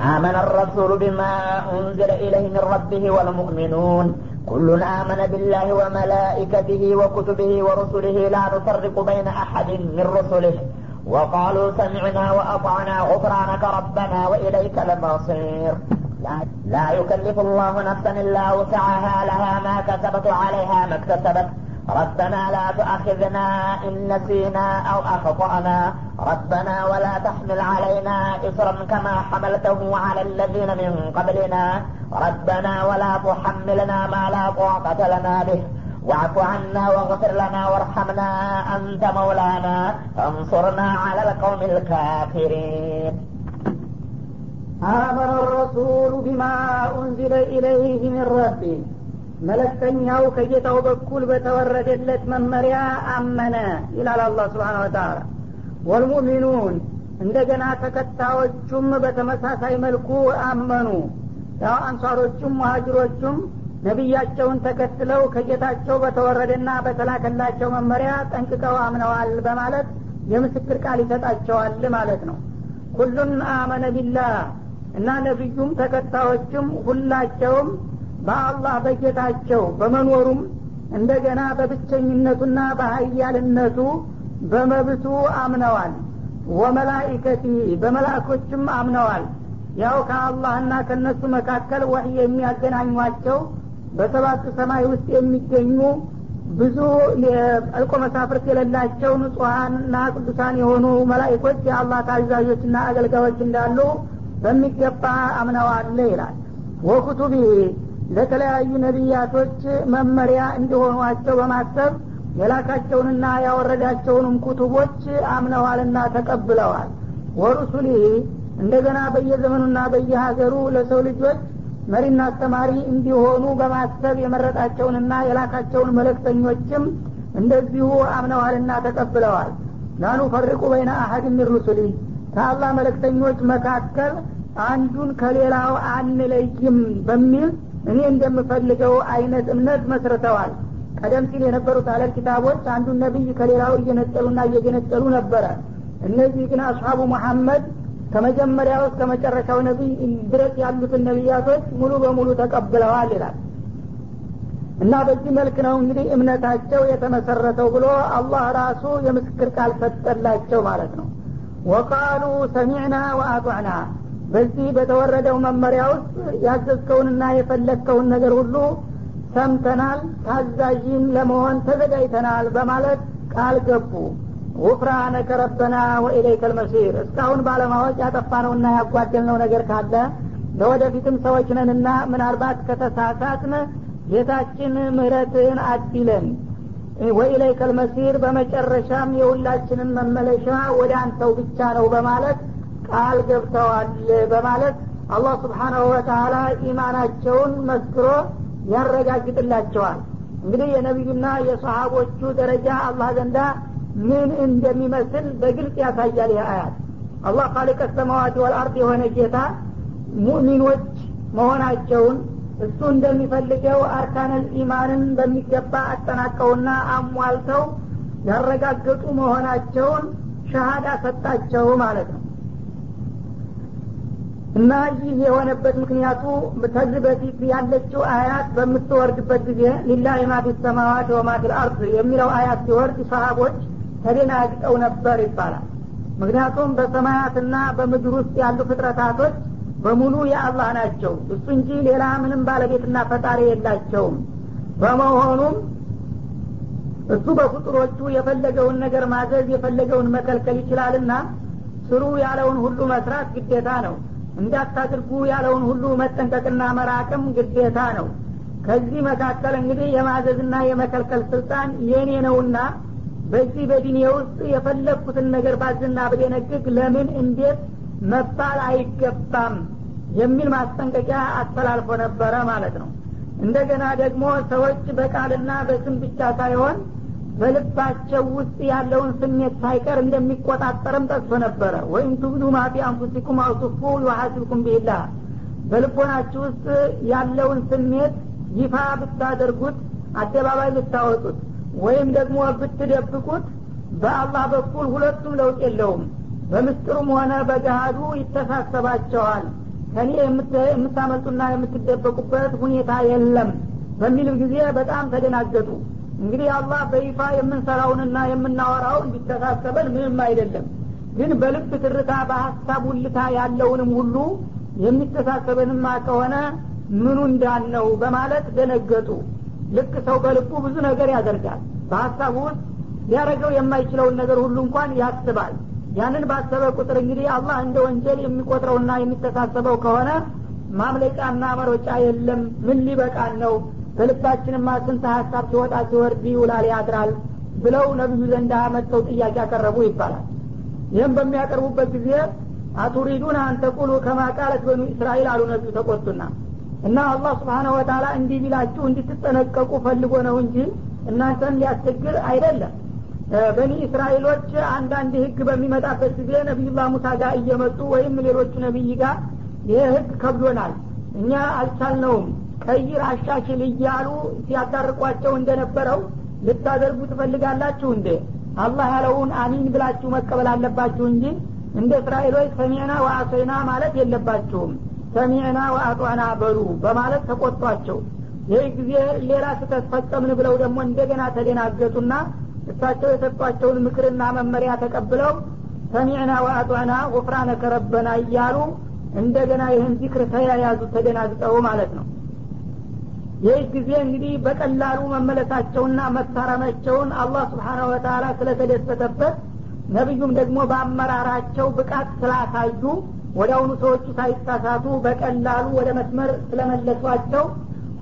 آمن الرسول بما أنزل إليه من ربه والمؤمنون. كل آمن بالله وملائكته وكتبه ورسله لا نفرق بين أحد من رسله. وقالوا سمعنا وأطعنا غفرانك ربنا وإليك المصير. لا, يكلف الله نفسا إلا وسعها لها ما كسبت وعليها ما اكتسبت. ربنا لا تؤاخذنا إن نسينا أو أخطأنا. ربنا ولا تحمل علينا إصرا كما حملته على الذين من قبلنا. ربنا ولا تحملنا ما لا طاقة لنا به. واعف عنا واغفر لنا وارحمنا أنت مولانا. فانصرنا على القوم الكافرين. آمن الرسول بما أنزل إليه من ربه. መለክተኛው ከጌታው በኩል በተወረደለት መመሪያ አመነ ይላል አላህ ስብሓን ወተላ ወልሙእሚኑን እንደገና ተከታዮቹም በተመሳሳይ መልኩ አመኑ። ያው አንሷሮቹም መሀጅሮቹም ነቢያቸውን ተከትለው ከጌታቸው በተወረደና በተላከላቸው መመሪያ ጠንቅቀው አምነዋል በማለት የምስክር ቃል ይሰጣቸዋል ማለት ነው። ኩሉን አመነ ቢላህ እና ነቢዩም ተከታዮችም ሁላቸውም በአላህ በጌታቸው በመኖሩም እንደገና በብቸኝነቱና በሀያልነቱ በመብቱ አምነዋል። ወመላኢከቲ በመላእኮችም አምነዋል። ያው ከአላህና ከነሱ መካከል ወህይ የሚያገናኟቸው በሰባት ሰማይ ውስጥ የሚገኙ ብዙ ጠልቆ መሳፍርት የሌላቸው ንጹሐንና ቅዱሳን የሆኑ መላይኮች የአላህ ታዛዦችና አገልጋዮች እንዳሉ በሚገባ አምነዋል ይላል። ወኩቱቢ ለተለያዩ ነቢያቶች መመሪያ እንዲሆኗቸው በማሰብ የላካቸውንና ያወረዳቸውንም ኩቱቦች አምነዋልና ተቀብለዋል። ወሩሱሊ እንደገና በየዘመኑና በየሀገሩ ለሰው ልጆች መሪና አስተማሪ እንዲሆኑ በማሰብ የመረጣቸውንና የላካቸውን መለክተኞችም እንደዚሁ አምነዋልና ተቀብለዋል። ላኑ ፈርቁ በይነ አሀድ ሚን ከአላህ መለክተኞች መካከል አንዱን ከሌላው አንለይም በሚል እኔ እንደምፈልገው አይነት እምነት መስርተዋል። ቀደም ሲል የነበሩት አለል ኪታቦች አንዱን ነቢይ ከሌላው እየነጠሉና እየገነጠሉ ነበረ። እነዚህ ግን አስሓቡ መሐመድ ከመጀመሪያው እስከ መጨረሻው ነቢይ ድረስ ያሉትን ነቢያቶች ሙሉ በሙሉ ተቀብለዋል ይላል። እና በዚህ መልክ ነው እንግዲህ እምነታቸው የተመሰረተው ብሎ አላህ ራሱ የምስክር ቃል ሰጠላቸው ማለት ነው። ወቃሉ ሰሚዕና ወአጧዕና በዚህ በተወረደው መመሪያ ውስጥ ያዘዝከውንና የፈለግከውን ነገር ሁሉ ሰምተናል ታዛዥን ለመሆን ተዘጋጅተናል በማለት ቃል ገቡ። ጉፍራነከ ረበና ወኢለይከ ልመሲር እስካሁን ባለማወቅ ያጠፋነውና ያጓደልነው ነገር ካለ ለወደፊትም ሰዎች ነንና ምናልባት ከተሳሳትን ጌታችን ምህረትን አዲለን ወኢለይከ ልመሲር በመጨረሻም የሁላችንን መመለሻ ወደ አንተው ብቻ ነው በማለት ቃል ገብተዋል በማለት አላህ ስብሓናሁ ወተላ ኢማናቸውን መስክሮ ያረጋግጥላቸዋል። እንግዲህ የነቢዩና የሰሃቦቹ ደረጃ አላህ ዘንዳ ምን እንደሚመስል በግልጽ ያሳያል ይህ አያት። አላህ ካሊቀ ሰማዋት ወልአርድ የሆነ ጌታ ሙእሚኖች መሆናቸውን እሱ እንደሚፈልገው አርካነል ኢማንን በሚገባ አጠናቀውና አሟልተው ያረጋገጡ መሆናቸውን ሸሃዳ ሰጣቸው ማለት ነው እና ይህ የሆነበት ምክንያቱ ከዚህ በፊት ያለችው አያት በምትወርድበት ጊዜ ሊላሂ ማ ሰማዋት ወማ ፊ ልአርድ የሚለው አያት ሲወርድ ሰሃቦች ተደናግጠው ነበር ይባላል። ምክንያቱም በሰማያትና በምድር ውስጥ ያሉ ፍጥረታቶች በሙሉ የአላህ ናቸው። እሱ እንጂ ሌላ ምንም ባለቤትና ፈጣሪ የላቸውም። በመሆኑም እሱ በፍጡሮቹ የፈለገውን ነገር ማዘዝ የፈለገውን መከልከል ይችላልና ስሩ ያለውን ሁሉ መስራት ግዴታ ነው እንዳታድርጉ ያለውን ሁሉ መጠንቀቅና መራቅም ግዴታ ነው። ከዚህ መካከል እንግዲህ የማዘዝና የመከልከል ስልጣን የኔ ነውና በዚህ በዲኔ ውስጥ የፈለግኩትን ነገር ባዝና ብደነግግ ለምን እንዴት መባል አይገባም የሚል ማስጠንቀቂያ አስተላልፎ ነበረ ማለት ነው። እንደገና ደግሞ ሰዎች በቃልና በስም ብቻ ሳይሆን በልባቸው ውስጥ ያለውን ስሜት ሳይቀር እንደሚቆጣጠርም ጠቅሶ ነበረ። ወይም ትብዱ ማፊ አንፉሲኩም አውሱፉ ዩሐሲብኩም ቢላህ በልቦናችሁ ውስጥ ያለውን ስሜት ይፋ ብታደርጉት አደባባይ ብታወጡት ወይም ደግሞ ብትደብቁት በአላህ በኩል ሁለቱም ለውጥ የለውም። በምስጥሩም ሆነ በገሃዱ ይተሳሰባቸዋል። ከኔ የምታመልጡና የምትደበቁበት ሁኔታ የለም በሚል ጊዜ በጣም ተደናገጡ እንግዲህ አላህ በይፋ የምንሰራውንና የምናወራውን እንዲተሳሰበን ምንም አይደለም። ግን በልብ ትርታ በሀሳብ ውልታ ያለውንም ሁሉ የሚተሳሰበንማ ከሆነ ምኑ እንዳን ነው በማለት ደነገጡ። ልክ ሰው በልቡ ብዙ ነገር ያደርጋል። በሀሳቡ ውስጥ ሊያደረገው የማይችለውን ነገር ሁሉ እንኳን ያስባል። ያንን ባሰበ ቁጥር እንግዲህ አላህ እንደ ወንጀል የሚቆጥረውና የሚተሳሰበው ከሆነ ማምለጫና መሮጫ የለም። ምን ሊበቃን ነው በልባችንማ ስንት ሀሳብ ሲወጣ ሲወርድ ይውላል ያድራል ብለው ነቢዩ ዘንዳ መጥተው ጥያቄ ያቀረቡ ይባላል። ይህም በሚያቀርቡበት ጊዜ አቱሪዱን አንተቁሉ ከማቃለት በኑ እስራኤል አሉ ነቢዩ ተቆጡና። እና አላህ ስብሓነሁ ወተላ እንዲህ ቢላችሁ እንድትጠነቀቁ ፈልጎ ነው እንጂ እናንተን ሊያስቸግር አይደለም። በኒ እስራኤሎች አንዳንድ ህግ በሚመጣበት ጊዜ ነቢዩላህ ሙሳ ጋር እየመጡ ወይም ሌሎቹ ነቢይ ጋር ይህ ህግ ከብዶናል እኛ አልቻልነውም ቀይር አሻሽል እያሉ ሲያዳርቋቸው እንደነበረው ልታደርጉ ትፈልጋላችሁ እንዴ? አላህ ያለውን አሚን ብላችሁ መቀበል አለባችሁ እንጂ እንደ እስራኤሎች ሰሚዕና ወአሰይና ማለት የለባችሁም። ሰሚዕና ወአጧና በሉ በማለት ተቆጧቸው። ይህ ጊዜ ሌላ ስህተት ፈጸምን ብለው ደግሞ እንደገና ተደናገጡና እሳቸው የሰጧቸውን ምክርና መመሪያ ተቀብለው ሰሚዕና ወአጧና ወፍራነከ ረበና እያሉ እንደገና ይህን ዚክር ተያያዙ ተደናግጠው ማለት ነው ይህ ጊዜ እንግዲህ በቀላሉ መመለሳቸውና መታረማቸውን አላህ ስብሓናሁ ወተላ ስለተደሰተበት ነቢዩም ደግሞ በአመራራቸው ብቃት ስላሳዩ አሁኑ ሰዎቹ ሳይሳሳቱ በቀላሉ ወደ መስመር ስለመለሷቸው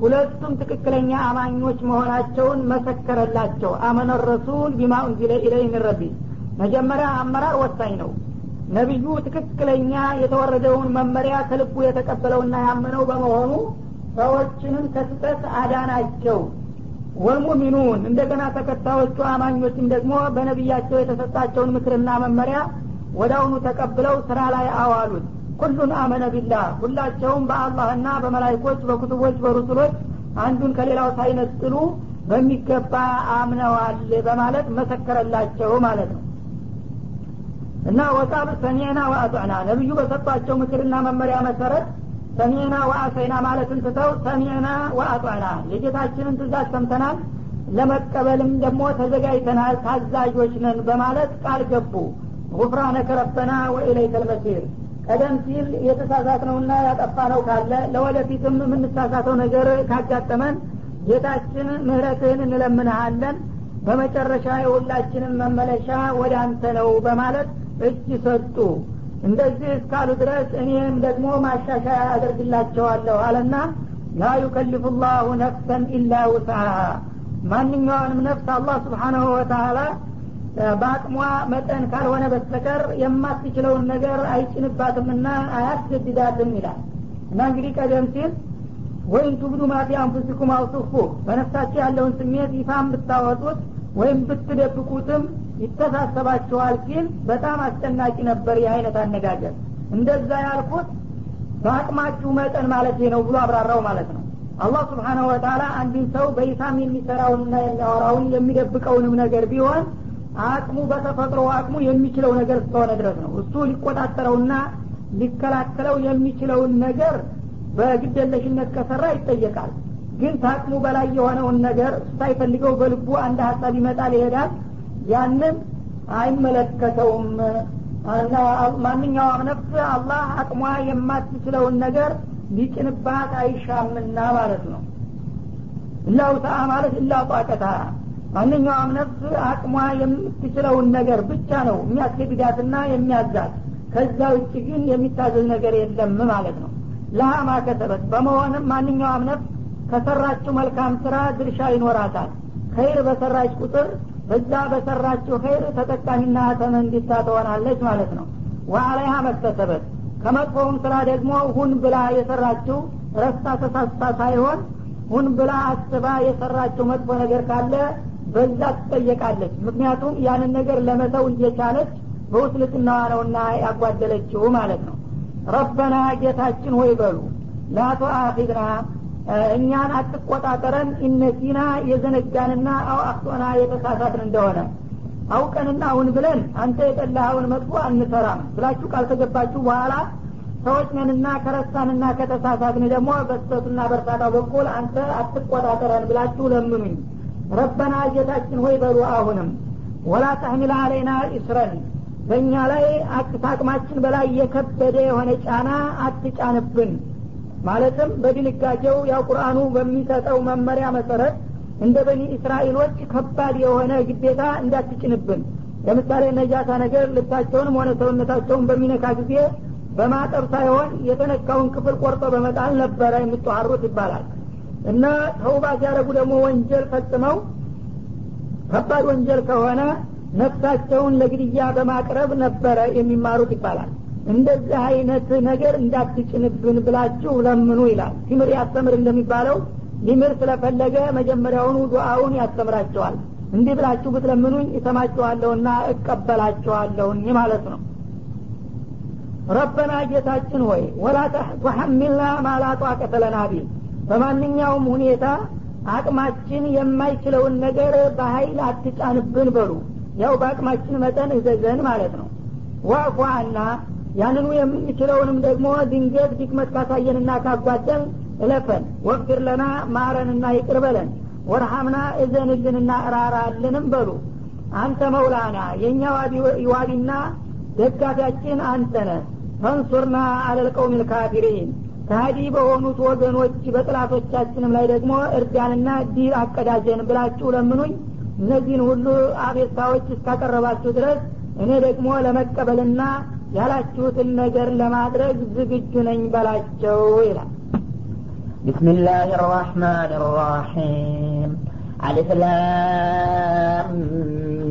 ሁለቱም ትክክለኛ አማኞች መሆናቸውን መሰከረላቸው። አመነ ረሱል ቢማ ኡንዚለ ኢለይ ረቢ። መጀመሪያ አመራር ወሳኝ ነው። ነቢዩ ትክክለኛ የተወረደውን መመሪያ ከልቡ የተቀበለውና ያመነው በመሆኑ ሰዎችንም ከስጠት አዳናቸው። ወልሙሚኑን እንደገና ተከታዮቹ አማኞችም ደግሞ በነቢያቸው የተሰጣቸውን ምክርና መመሪያ ወዳውኑ ተቀብለው ስራ ላይ አዋሉት። ኩሉን አመነ ቢላህ። ሁላቸውም በአላህና በመላይኮች በኩቱቦች በሩሱሎች አንዱን ከሌላው ሳይነጥሉ በሚገባ አምነዋል በማለት መሰከረላቸው ማለት ነው። እና ወቃሉ ሰሚዕና ወአጧና ነቢዩ በሰጧቸው ምክርና መመሪያ መሰረት ሰሚዕና ወአሰይና ማለትን ትተው ሰሚዕና ወአጧና የጌታችንን ትእዛዝ ሰምተናል። ለመቀበልም ደግሞ ተዘጋጅተናል። ታዛዦች ነን በማለት ቃል ገቡ። ጉፍራነከ ረበና ወኢለይከ ልመሲር ቀደም ሲል የተሳሳትነውና ያጠፋነው ካለ ለወደፊትም የምንሳሳተው ነገር ካጋጠመን ጌታችን ምህረትህን እንለምንሃለን። በመጨረሻ የሁላችንም መመለሻ ወደ አንተ ነው በማለት እጅ ሰጡ እንደዚህ እስካሉ ድረስ እኔም ደግሞ ማሻሻያ አደርግላቸዋለሁ አለና ላ ዩከልፍ ላሁ ነፍሰን ኢላ ውስአሃ ማንኛውንም ነፍስ አላህ ስብሓናሁ ወተላ በአቅሟ መጠን ካልሆነ በስተቀር የማትችለውን ነገር አይጭንባትምና አያስገድዳትም ይላል። እና እንግዲህ ቀደም ሲል ወይም ቱብዱ ማፊ አንፉሲኩም አውሱፉ በነፍሳቸው ያለውን ስሜት ይፋም ብታወጡት ወይም ብትደብቁትም ይተሳሰባችኋል ሲል በጣም አስጨናቂ ነበር ይህ አይነት አነጋገር። እንደዛ ያልኩት በአቅማችሁ መጠን ማለት ነው ብሎ አብራራው ማለት ነው። አላህ ስብሓናሁ ወተላ አንድን ሰው በይፋም የሚሰራውንና የሚያወራውን የሚደብቀውንም ነገር ቢሆን አቅሙ በተፈጥሮ አቅሙ የሚችለው ነገር እስከሆነ ድረስ ነው። እሱ ሊቆጣጠረውና ሊከላከለው የሚችለውን ነገር በግደለሽነት ከሰራ ይጠየቃል። ግን ታቅሙ በላይ የሆነውን ነገር ሳይፈልገው በልቡ አንድ ሀሳብ ይመጣል ይሄዳል ያንን አይመለከተውም። ማንኛውም ነፍስ አላህ አቅሟ የማትችለውን ነገር ሊጭንባት አይሻምና ማለት ነው። እላው ተአ ማለት እላ ጧቀታ። ማንኛውም ነፍስ አቅሟ የምትችለውን ነገር ብቻ ነው የሚያስገድዳትና የሚያዛት። ከዛ ውጭ ግን የሚታዘዝ ነገር የለም ማለት ነው። ለሃ ማከሰበት በመሆንም ማንኛውም ነፍስ ከሰራችው መልካም ስራ ድርሻ ይኖራታል። ኸይር በሰራች ቁጥር በዛ በሰራችው ኸይር ተጠቃሚና ተመንዲታ ትሆናለች ማለት ነው። ወአለይሃ መክተሰበት ከመጥፎውም ስራ ደግሞ ሁን ብላ የሰራችው ረስታ ተሳስታ ሳይሆን ሁን ብላ አስባ የሰራችው መጥፎ ነገር ካለ በዛ ትጠየቃለች። ምክንያቱም ያንን ነገር ለመተው እየቻለች በውስልትናዋ ነውና ያጓደለችው ማለት ነው። ረበና ጌታችን ሆይ በሉ ላቶ አፊድና እኛን አትቆጣጠረን። ኢነሲና የዘነጋንና አው አክቶና የተሳሳትን እንደሆነ አውቀንና አሁን ብለን አንተ የጠላኸውን መጥፎ አንሰራም ብላችሁ ካልተገባችሁ በኋላ ሰዎች ነንና ከረሳንና ከተሳሳትን ደግሞ በስተቱና በእርሳታው በኩል አንተ አትቆጣጠረን ብላችሁ ለምኑኝ። ረበና ጌታችን ሆይ በሉ አሁንም ወላ ተህሚል አለይና ኢስረን በእኛ ላይ አቅማችን በላይ የከበደ የሆነ ጫና አትጫንብን ማለትም በድንጋጌው ያው ቁርአኑ በሚሰጠው መመሪያ መሰረት እንደ በኒ እስራኤሎች ከባድ የሆነ ግዴታ እንዳትጭንብን። ለምሳሌ ነጃሳ ነገር ልብሳቸውንም ሆነ ሰውነታቸውን በሚነካ ጊዜ በማጠብ ሳይሆን የተነካውን ክፍል ቆርጦ በመጣል ነበረ የምትዋሩት ይባላል። እና ተውባ ሲያደረጉ ደግሞ ወንጀል ፈጽመው ከባድ ወንጀል ከሆነ ነፍሳቸውን ለግድያ በማቅረብ ነበረ የሚማሩት ይባላል እንደዚህ አይነት ነገር እንዳትጭንብን ብላችሁ ለምኑ ይላል። ሲምር ያስተምር እንደሚባለው ሊምር ስለፈለገ መጀመሪያውኑ ዱአውን ያስተምራቸዋል። እንዲህ ብላችሁ ብትለምኑኝ እሰማችኋለሁና እቀበላችኋለሁኝ ማለት ነው። ረበና ጌታችን ሆይ ወላ ተሐሚልና ማላ ጧቀተ ቢል። በማንኛውም ሁኔታ አቅማችን የማይችለውን ነገር በሀይል አትጫንብን በሉ። ያው በአቅማችን መጠን እዘዘን ማለት ነው። አና ያንኑ የምንችለውንም ደግሞ ድንገት ድክመት ካሳየንና ካጓደል እለፈን ወግር ለና ማረንና ይቅር በለን ወርሃምና እዘንልንና እራራልንም በሉ። አንተ መውላና የእኛ ዋቢና ደጋፊያችን አንተነ ፈንሱርና አለልቀውም ልካፊሪን ከሀዲ በሆኑት ወገኖች በጥላቶቻችንም ላይ ደግሞ እርዳንና ዲል አቀዳጀን ብላችሁ ለምኑኝ። እነዚህን ሁሉ አቤታዎች እስካቀረባችሁ ድረስ እኔ ደግሞ ለመቀበልና ያላችሁትን ነገር ለማድረግ ዝግጁ ነኝ በላቸው ይላል بسم الله الرحمن الرحيم ألف لام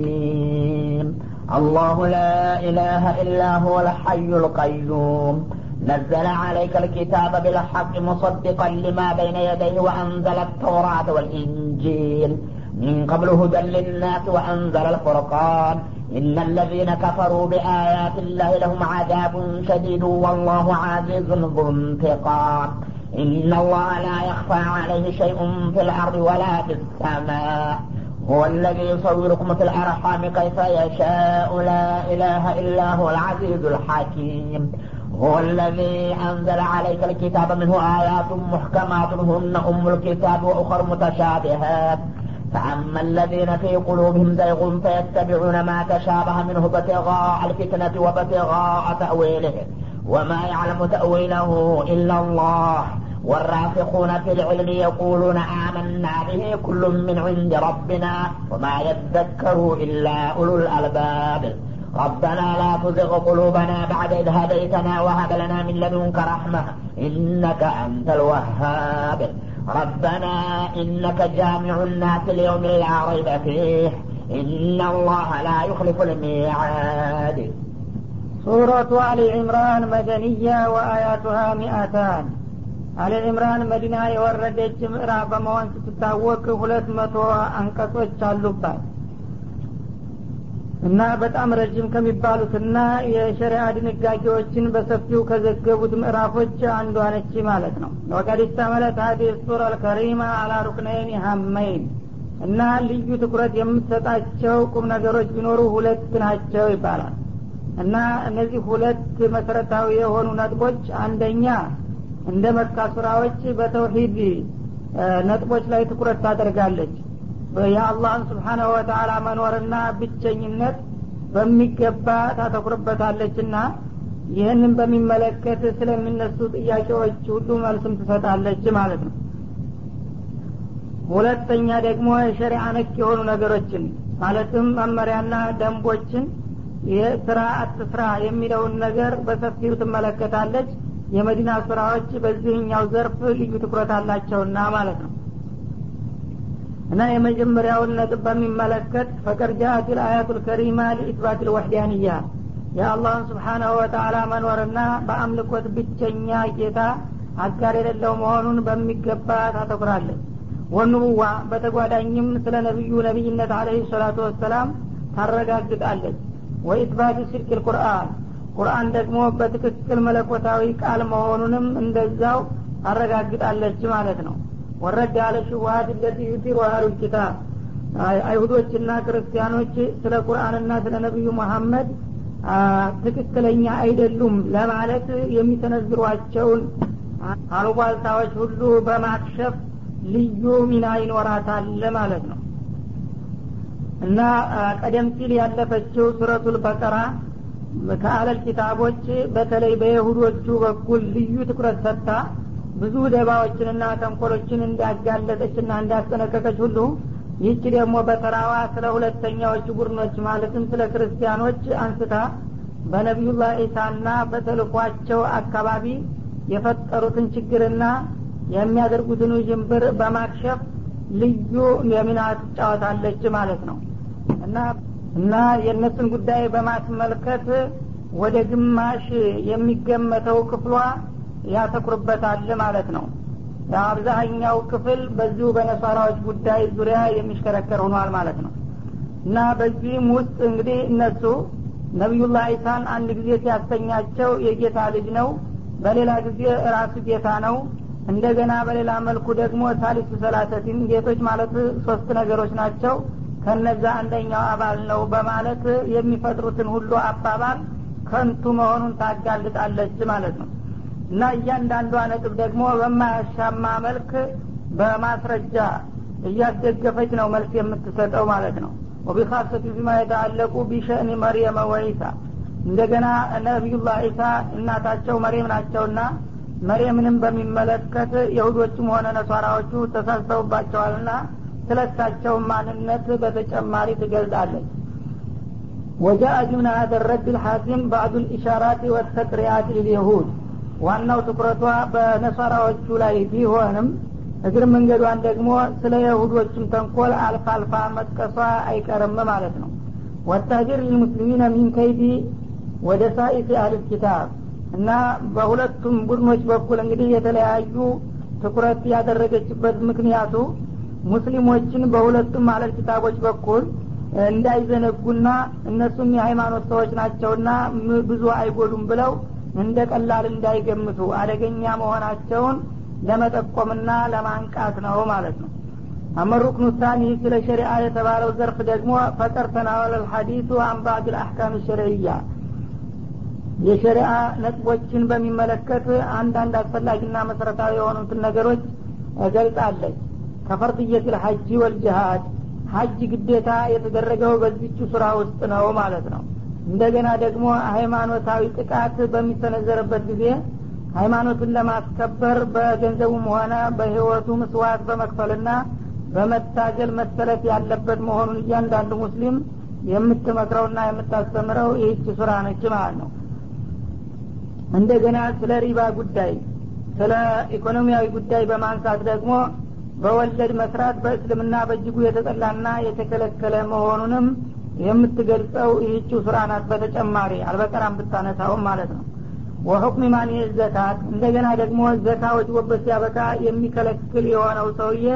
ميم الله لا إله إلا هو الحي القيوم نزل عليك الكتاب بالحق مصدقا لما بين يديه وأنزل التوراة والإنجيل من قبل هدى للناس وأنزل الفرقان إن الذين كفروا بآيات الله لهم عذاب شديد والله عزيز ذو انتقام إن الله لا يخفى عليه شيء في الأرض ولا في السماء هو الذي يصوركم في الأرحام كيف يشاء لا إله إلا هو العزيز الحكيم هو الذي أنزل عليك الكتاب منه آيات محكمات هن أم الكتاب وأخر متشابهات فأما الذين في قلوبهم زيغ فيتبعون ما تشابه منه ابتغاء الفتنة وابتغاء تأويله. وما يعلم تأويله إلا الله. والراسخون في العلم يقولون آمنا به كل من عند ربنا وما يذكر إلا أولو الألباب. ربنا لا تزغ قلوبنا بعد إذ هديتنا وهب لنا من لدنك رحمة إنك أنت الوهاب. ربنا إنك جامع الناس ليوم لا ريب فيه إن الله لا يخلف الميعاد ሱረቱ አሊ ዕምራን መደንያ ወአያቱሃ ሚአታን አሊ ዕምራን መዲና የወረደች ምዕራፍ በመሆን ስትታወቅ ሁለት መቶ አንቀጾች አሉባት እና በጣም ረጅም ከሚባሉትና የሸሪዓ ድንጋጌዎችን በሰፊው ከዘገቡት ምዕራፎች አንዷ ነች ማለት ነው። ወቀድስተመለት ሀዲ ሱር አልከሪማ አላ ሩክነይን ሀመይን እና ልዩ ትኩረት የምትሰጣቸው ቁም ነገሮች ቢኖሩ ሁለት ናቸው ይባላል። እና እነዚህ ሁለት መሰረታዊ የሆኑ ነጥቦች አንደኛ እንደ መካ ሱራዎች በተውሂድ ነጥቦች ላይ ትኩረት ታደርጋለች የአላህን ስብሓናሁ ወተላ መኖርና ብቸኝነት በሚገባ ታተኩርበታለችና ይህንን በሚመለከት ስለሚነሱ ጥያቄዎች ሁሉ መልስም ትሰጣለች ማለት ነው። ሁለተኛ ደግሞ የሸሪዓ ነክ የሆኑ ነገሮችን ማለትም መመሪያና ደንቦችን የስራ አትስራ የሚለውን ነገር በሰፊው ትመለከታለች። የመዲና ስራዎች በዚህኛው ዘርፍ ልዩ ትኩረት አላቸውና ማለት ነው እና የመጀመሪያውን ነጥብ በሚመለከት ፈቀድ ጃአት ልአያቱ ልከሪማ ሊኢትባት ልወሕዳንያ የአላህን ስብሓናሁ ወተላ መኖርና በአምልኮት ብቸኛ ጌታ አጋር የሌለው መሆኑን በሚገባ ታተኩራለች ወንቡዋ በተጓዳኝም ስለ ነቢዩ ነቢይነት አለህ ሰላቱ ወሰላም ታረጋግጣለች። ወኢትባት ስልክ ልቁርአን ቁርአን ደግሞ በትክክል መለኮታዊ ቃል መሆኑንም እንደዛው ታረጋግጣለች ማለት ነው ወረድ ያለ ሽዋሃት ለቲ ዩቲሩ አህሉል ኪታብ። አይሁዶችና ክርስቲያኖች ስለ ቁርአንና ስለ ነቢዩ መሐመድ ትክክለኛ አይደሉም ለማለት የሚሰነዝሯቸውን አሉባልታዎች ሁሉ በማክሸፍ ልዩ ሚና ይኖራታል ማለት ነው። እና ቀደም ሲል ያለፈችው ሱረቱል በቀራ ከአለል ኪታቦች በተለይ በይሁዶቹ በኩል ልዩ ትኩረት ሰጥታ ብዙ ደባዎችንና ተንኮሎችን እንዳጋለጠችና እንዳስጠነቀቀች ሁሉ ይህች ደግሞ በተራዋ ስለ ሁለተኛዎቹ ቡድኖች ማለትም ስለ ክርስቲያኖች አንስታ በነቢዩላህ ዒሳና በተልኳቸው አካባቢ የፈጠሩትን ችግርና የሚያደርጉትን ውዥንብር በማክሸፍ ልዩ የሚና ትጫወታለች ማለት ነው። እና እና የእነሱን ጉዳይ በማስመልከት ወደ ግማሽ የሚገመተው ክፍሏ ያተኩርበታል ማለት ነው። አብዛኛው ክፍል በዚሁ በነሷራዎች ጉዳይ ዙሪያ የሚሽከረከር ሆኗል ማለት ነው። እና በዚህም ውስጥ እንግዲህ እነሱ ነቢዩላህ ዒሳን አንድ ጊዜ ሲያስተኛቸው የጌታ ልጅ ነው በሌላ ጊዜ ራሱ ጌታ ነው። እንደገና በሌላ መልኩ ደግሞ ሳሊሱ ሰላሰቲን ጌቶች ማለት ሶስት ነገሮች ናቸው። ከነዛ አንደኛው አባል ነው በማለት የሚፈጥሩትን ሁሉ አባባል ከንቱ መሆኑን ታጋልጣለች ማለት ነው እና እያንዳንዷ ነጥብ ደግሞ በማያሻማ መልክ በማስረጃ እያስደገፈች ነው መልስ የምትሰጠው ማለት ነው። ወቢካሰቱ ቢማ የተአለቁ ቢሸእኒ መርየመ ወዒሳ። እንደገና ነቢዩላህ ዒሳ እናታቸው መሬም ናቸውና መሬምንም በሚመለከት የሁዶችም ሆነ ነሷራዎቹ ተሳስተውባቸዋልና ስለሳቸው ማንነት በተጨማሪ ትገልጣለች። ወጃአ ጅምና ሀደ ረድ ልሐኪም ባዕዱ ልኢሻራት ወተቅሪያት ልልየሁድ ዋናው ትኩረቷ በነሷራዎቹ ላይ ቢሆንም እግር መንገዷን ደግሞ ስለ የሁዶችም ተንኮል አልፋ አልፋ መጥቀሷ አይቀርም ማለት ነው። ወታጅር ልሙስሊሚነ ሚን ከይዲ ወደ ሳኢፍ አህል ኪታብ እና በሁለቱም ቡድኖች በኩል እንግዲህ የተለያዩ ትኩረት ያደረገችበት ምክንያቱ ሙስሊሞችን በሁለቱም አለል ኪታቦች በኩል እንዳይዘነጉና እነሱም የሃይማኖት ሰዎች ናቸውና ብዙ አይጎዱም ብለው እንደ ቀላል እንዳይገምቱ አደገኛ መሆናቸውን ለመጠቆምና ለማንቃት ነው ማለት ነው። አመሩክኑ ታኒ ስለ ሸሪአ የተባለው ዘርፍ ደግሞ ፈቀር ተናወለ ልሐዲሱ ልአሕካም ሸርዕያ የሸሪአ ነጥቦችን በሚመለከት አንዳንድ አስፈላጊና መሰረታዊ የሆኑትን ነገሮች ገልጻለች ከፈርድየት ልሐጂ ወልጅሃድ ሀጅ ግዴታ የተደረገው በዚቹ ስራ ውስጥ ነው ማለት ነው እንደገና ደግሞ ሃይማኖታዊ ጥቃት በሚሰነዘርበት ጊዜ ሃይማኖቱን ለማስከበር በገንዘቡም ሆነ በህይወቱ ምስዋት በመክፈልና በመታገል መሰረት ያለበት መሆኑን እያንዳንዱ ሙስሊም የምትመክረውና የምታስተምረው ይህች ሱራ ነች ማለት ነው። እንደገና ስለ ሪባ ጉዳይ ስለ ኢኮኖሚያዊ ጉዳይ በማንሳት ደግሞ በወለድ መስራት በእስልምና በእጅጉ የተጠላና የተከለከለ መሆኑንም የምትገልጸው ይህችው ሱራ ናት በተጨማሪ። አልበቀራም ብታነሳውም ማለት ነው። ወሁክም ማን ዘካት እንደገና ደግሞ ዘካ ወጅቦበት ሲያበቃ የሚከለክል የሆነው ሰውዬ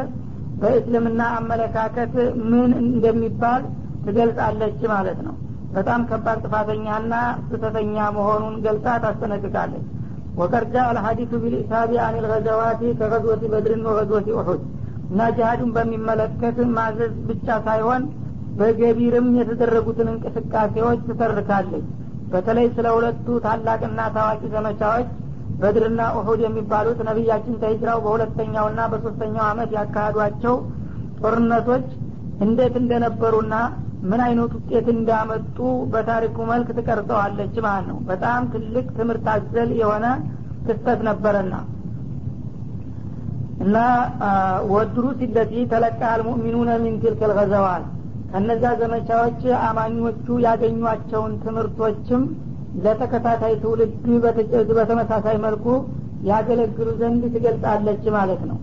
በእስልምና አመለካከት ምን እንደሚባል ትገልጻለች ማለት ነው። በጣም ከባድ ጥፋተኛና ስተተኛ መሆኑን ገልጻ ታስጠነቅቃለች ወቀርጃ አልሀዲቱ ቢልኢሳቢ አን ልገዘዋቲ ከገዝወቲ በድርን ወገዝወቲ ኡሑድ። እና ጅሃዱን በሚመለከት ማዘዝ ብቻ ሳይሆን በገቢርም የተደረጉትን እንቅስቃሴዎች ትተርካለች በተለይ ስለ ሁለቱ ታላቅና ታዋቂ ዘመቻዎች በድርና ኡሑድ የሚባሉት ነቢያችን ተሂጅራው በሁለተኛውና በሶስተኛው አመት ያካሄዷቸው ጦርነቶች እንዴት እንደነበሩና ምን አይነት ውጤት እንዳመጡ በታሪኩ መልክ ትቀርጸዋለች ማለት ነው። በጣም ትልቅ ትምህርት አዘል የሆነ ክስተት ነበረና እና ወድሩ ሲለቲ ተለቃ አልሙእሚኑነ ሚን ትልክ ከነዛ ዘመቻዎች አማኞቹ ያገኟቸውን ትምህርቶችም ለተከታታይ ትውልድ በተመሳሳይ መልኩ ያገለግሉ ዘንድ ትገልጻለች ማለት ነው።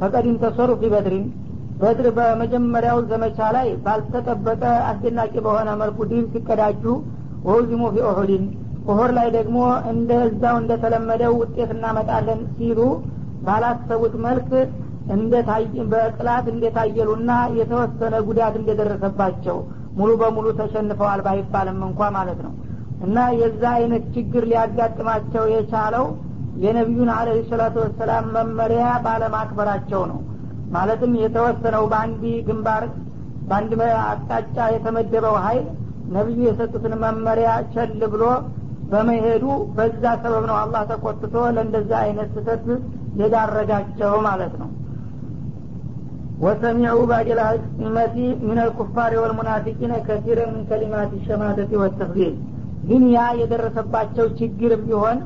ፈቀዲም ተሰሩ በድሪን በድር በመጀመሪያው ዘመቻ ላይ ባልተጠበቀ አስደናቂ በሆነ መልኩ ድል ሲቀዳጁ ወውዚሙ ፊ ኡሑድን ኡሑድ ላይ ደግሞ እንደ እዛው እንደተለመደው ውጤት እናመጣለን ሲሉ ባላሰቡት መልክ በጥላት እንደታየሉና የተወሰነ ጉዳት እንደደረሰባቸው ሙሉ በሙሉ ተሸንፈዋል ባይባልም እንኳ ማለት ነው። እና የዛ አይነት ችግር ሊያጋጥማቸው የቻለው የነቢዩን አለ ሰላቱ ወሰላም መመሪያ ባለማክበራቸው ነው። ማለትም የተወሰነው በአንድ ግንባር በአንድ አቅጣጫ የተመደበው ሀይል ነቢዩ የሰጡትን መመሪያ ቸል ብሎ በመሄዱ በዛ ሰበብ ነው አላህ ተቆጥቶ ለእንደዛ አይነት ስህተት የዳረጋቸው ማለት ነው ወሰሚዑ ባዲል ዒመቲ ምን አልኩፋሪ ወልሙናፊቂነ ከሲረ ምን ከሊማት ሸማደቲ ወተክዚል ግን ያ የደረሰባቸው ችግርም ቢሆን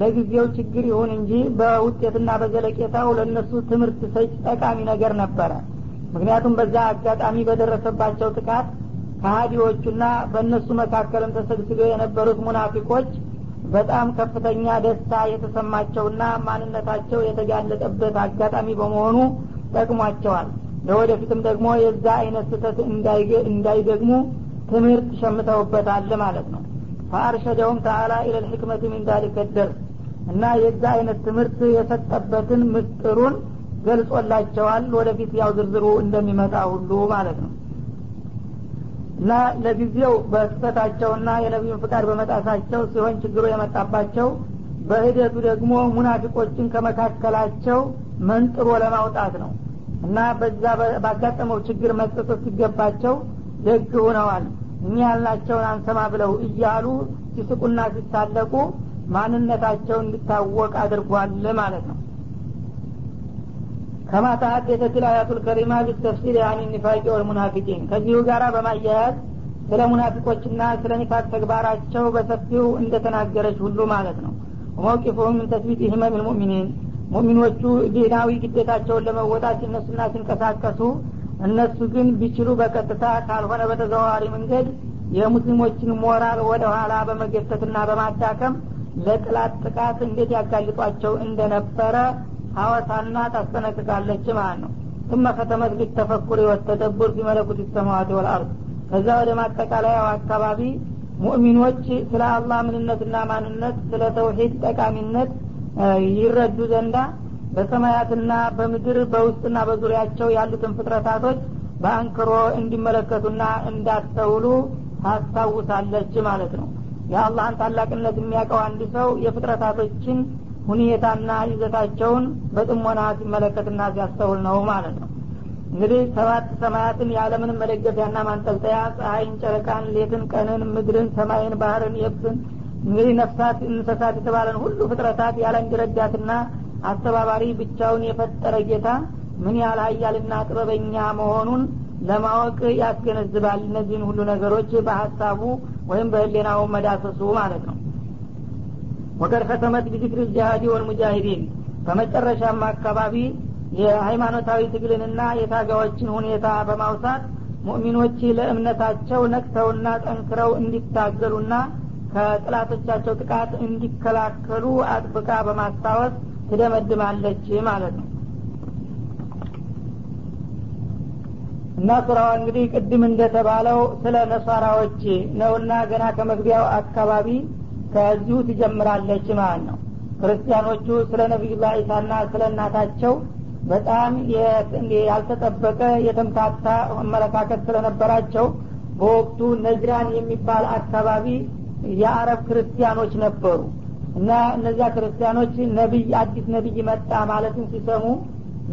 ለጊዜው ችግር ይሁን እንጂ በውጤትና በዘለቄታው ለእነሱ ትምህርት ሰጭ ጠቃሚ ነገር ነበረ። ምክንያቱም በዛ አጋጣሚ በደረሰባቸው ጥቃት ከሀዲዎቹና በእነሱ መካከልም ተሰግስገው የነበሩት ሙናፊቆች በጣም ከፍተኛ ደስታ የተሰማቸውና ማንነታቸው የተጋለጠበት አጋጣሚ በመሆኑ ጠቅሟቸዋል ለወደፊትም ደግሞ የዛ አይነት ስህተት እንዳይደግሙ ትምህርት ሸምተውበታል ማለት ነው። ፈአርሸደውም ተአላ ኢለል ሕክመት ሚን እና የዛ አይነት ትምህርት የሰጠበትን ምስጥሩን ገልጾላቸዋል። ወደፊት ያው ዝርዝሩ እንደሚመጣ ሁሉ ማለት ነው። እና ለጊዜው በስህተታቸውና የነቢዩን ፍቃድ በመጣሳቸው ሲሆን ችግሩ የመጣባቸው በሂደቱ ደግሞ ሙናፊቆችን ከመካከላቸው መንጥሮ ለማውጣት ነው እና በዛ ባጋጠመው ችግር መጸጸት ሲገባቸው ደግ ሁነዋል እኛ ያልናቸውን አንሰማ ብለው እያሉ ሲስቁና ሲሳለቁ ማንነታቸው እንዲታወቅ አድርጓል ማለት ነው። ከማ ተሀደተት ልአያቱ ልከሪማ ቢተፍሲል ያኒ ኒፋቂ ወልሙናፊቂን ከዚሁ ጋር በማያያዝ ስለ ሙናፊቆችና ስለ ኒፋቅ ተግባራቸው በሰፊው እንደተናገረች ሁሉ ማለት ነው ወመውቂፍሁም ምን ተስቢት ህመም ልሙእሚኒን ሙሚኖቹ ዲናዊ ግዴታቸውን ለመወጣት ሲነሱና ሲንቀሳቀሱ እነሱ ግን ቢችሉ በቀጥታ ካልሆነ በተዘዋዋሪ መንገድ የሙስሊሞችን ሞራል ወደ ኋላ በመገፈትና በማዳከም ለጥላት ጥቃት እንዴት ያጋልጧቸው እንደነበረ ሀወሳና ታስጠነቅቃለች ማለት ነው። ثم ከተመት ቢተፈኩር ወተደቡር ቢመለኩት ሰማዋት ወልአርድ ከዛ ወደ ማጠቃለያው አካባቢ ሙእሚኖች ስለ አላህ ምንነትና ማንነት ስለ ተውሂድ ጠቃሚነት ይረዱ ዘንዳ በሰማያትና በምድር በውስጥና በዙሪያቸው ያሉትን ፍጥረታቶች በአንክሮ እንዲመለከቱና እንዳስተውሉ ታስታውሳለች ማለት ነው። የአላህን ታላቅነት የሚያውቀው አንድ ሰው የፍጥረታቶችን ሁኔታና ይዘታቸውን በጥሞና ሲመለከትና ሲያስተውል ነው ማለት ነው እንግዲህ ሰባት ሰማያትን ያለምንም መደገፊያና ማንጠልጠያ ፀሐይን ጨረቃን ሌትን ቀንን ምድርን ሰማይን ባህርን የብስን እንግዲህ ነፍሳት እንስሳት የተባለን ሁሉ ፍጥረታት ያለ እንዲረዳትና አስተባባሪ ብቻውን የፈጠረ ጌታ ምን ያህል ሀያልና ጥበበኛ መሆኑን ለማወቅ ያስገነዝባል። እነዚህን ሁሉ ነገሮች በሀሳቡ ወይም በህሌናው መዳሰሱ ማለት ነው። ወቀድ ከተመት ቢዚክር ጃሃዲ ወልሙጃሂዲን በመጨረሻም አካባቢ የሃይማኖታዊ ትግልንና የታጋዎችን ሁኔታ በማውሳት ሙእሚኖች ለእምነታቸው ነቅተውና ጠንክረው እንዲታገሉና ከጥላቶቻቸው ጥቃት እንዲከላከሉ አጥብቃ በማስታወስ ትደመድማለች ማለት ነው። እና ሱራዋ እንግዲህ ቅድም እንደተባለው ስለ ነሷራዎች ነውና ገና ከመግቢያው አካባቢ ከዚሁ ትጀምራለች ማለት ነው። ክርስቲያኖቹ ስለ ነቢዩላህ ኢሳና ስለ እናታቸው በጣም ያልተጠበቀ የተምታታ አመለካከት ስለነበራቸው በወቅቱ ነጅራን የሚባል አካባቢ የአረብ ክርስቲያኖች ነበሩ። እና እነዚያ ክርስቲያኖች ነቢይ አዲስ ነቢይ መጣ ማለትን ሲሰሙ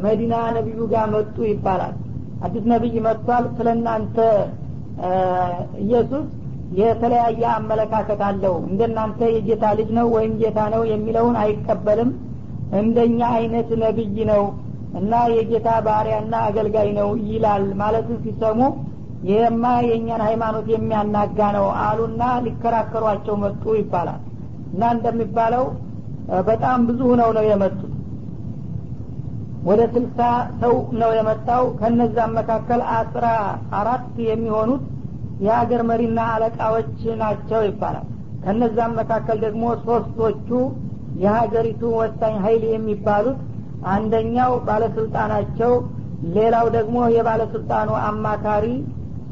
መዲና ነቢዩ ጋር መጡ ይባላል። አዲስ ነቢይ መጥቷል። ስለ እናንተ ኢየሱስ የተለያየ አመለካከት አለው። እንደናንተ የጌታ ልጅ ነው ወይም ጌታ ነው የሚለውን አይቀበልም። እንደኛ አይነት ነቢይ ነው እና የጌታ ባሪያና አገልጋይ ነው ይላል። ማለትን ሲሰሙ ይህማ የእኛን ሃይማኖት የሚያናጋ ነው አሉና ሊከራከሯቸው መጡ ይባላል። እና እንደሚባለው በጣም ብዙ ነው ነው የመጡት። ወደ ስልሳ ሰው ነው የመጣው። ከነዛም መካከል አስራ አራት የሚሆኑት የሀገር መሪና አለቃዎች ናቸው ይባላል። ከነዛም መካከል ደግሞ ሶስቶቹ የሀገሪቱ ወሳኝ ሀይል የሚባሉት አንደኛው ባለስልጣናቸው ሌላው ደግሞ የባለስልጣኑ አማካሪ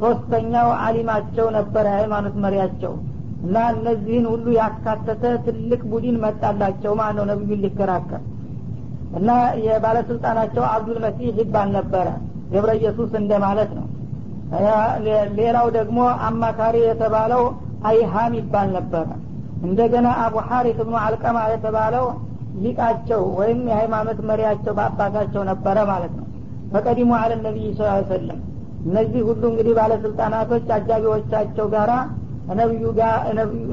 ሶስተኛው አሊማቸው ነበረ ሃይማኖት መሪያቸው እና እነዚህን ሁሉ ያካተተ ትልቅ ቡድን መጣላቸው። ማለት ነው ነቢዩን ሊከራከር? እና የባለስልጣናቸው አብዱል መሲህ ይባል ነበረ ገብረ ኢየሱስ እንደማለት ነው። ሌላው ደግሞ አማካሪ የተባለው አይሃም ይባል ነበረ። እንደገና አቡ ሐሪት ብኑ አልቀማ የተባለው ሊቃቸው ወይም የሃይማኖት መሪያቸው በአባታቸው ነበረ ማለት ነው። ፈቀዲሙ አለ ነቢይ ሰለም እነዚህ ሁሉ እንግዲህ ባለስልጣናቶች አጃቢዎቻቸው ጋራ ነቢዩ ጋር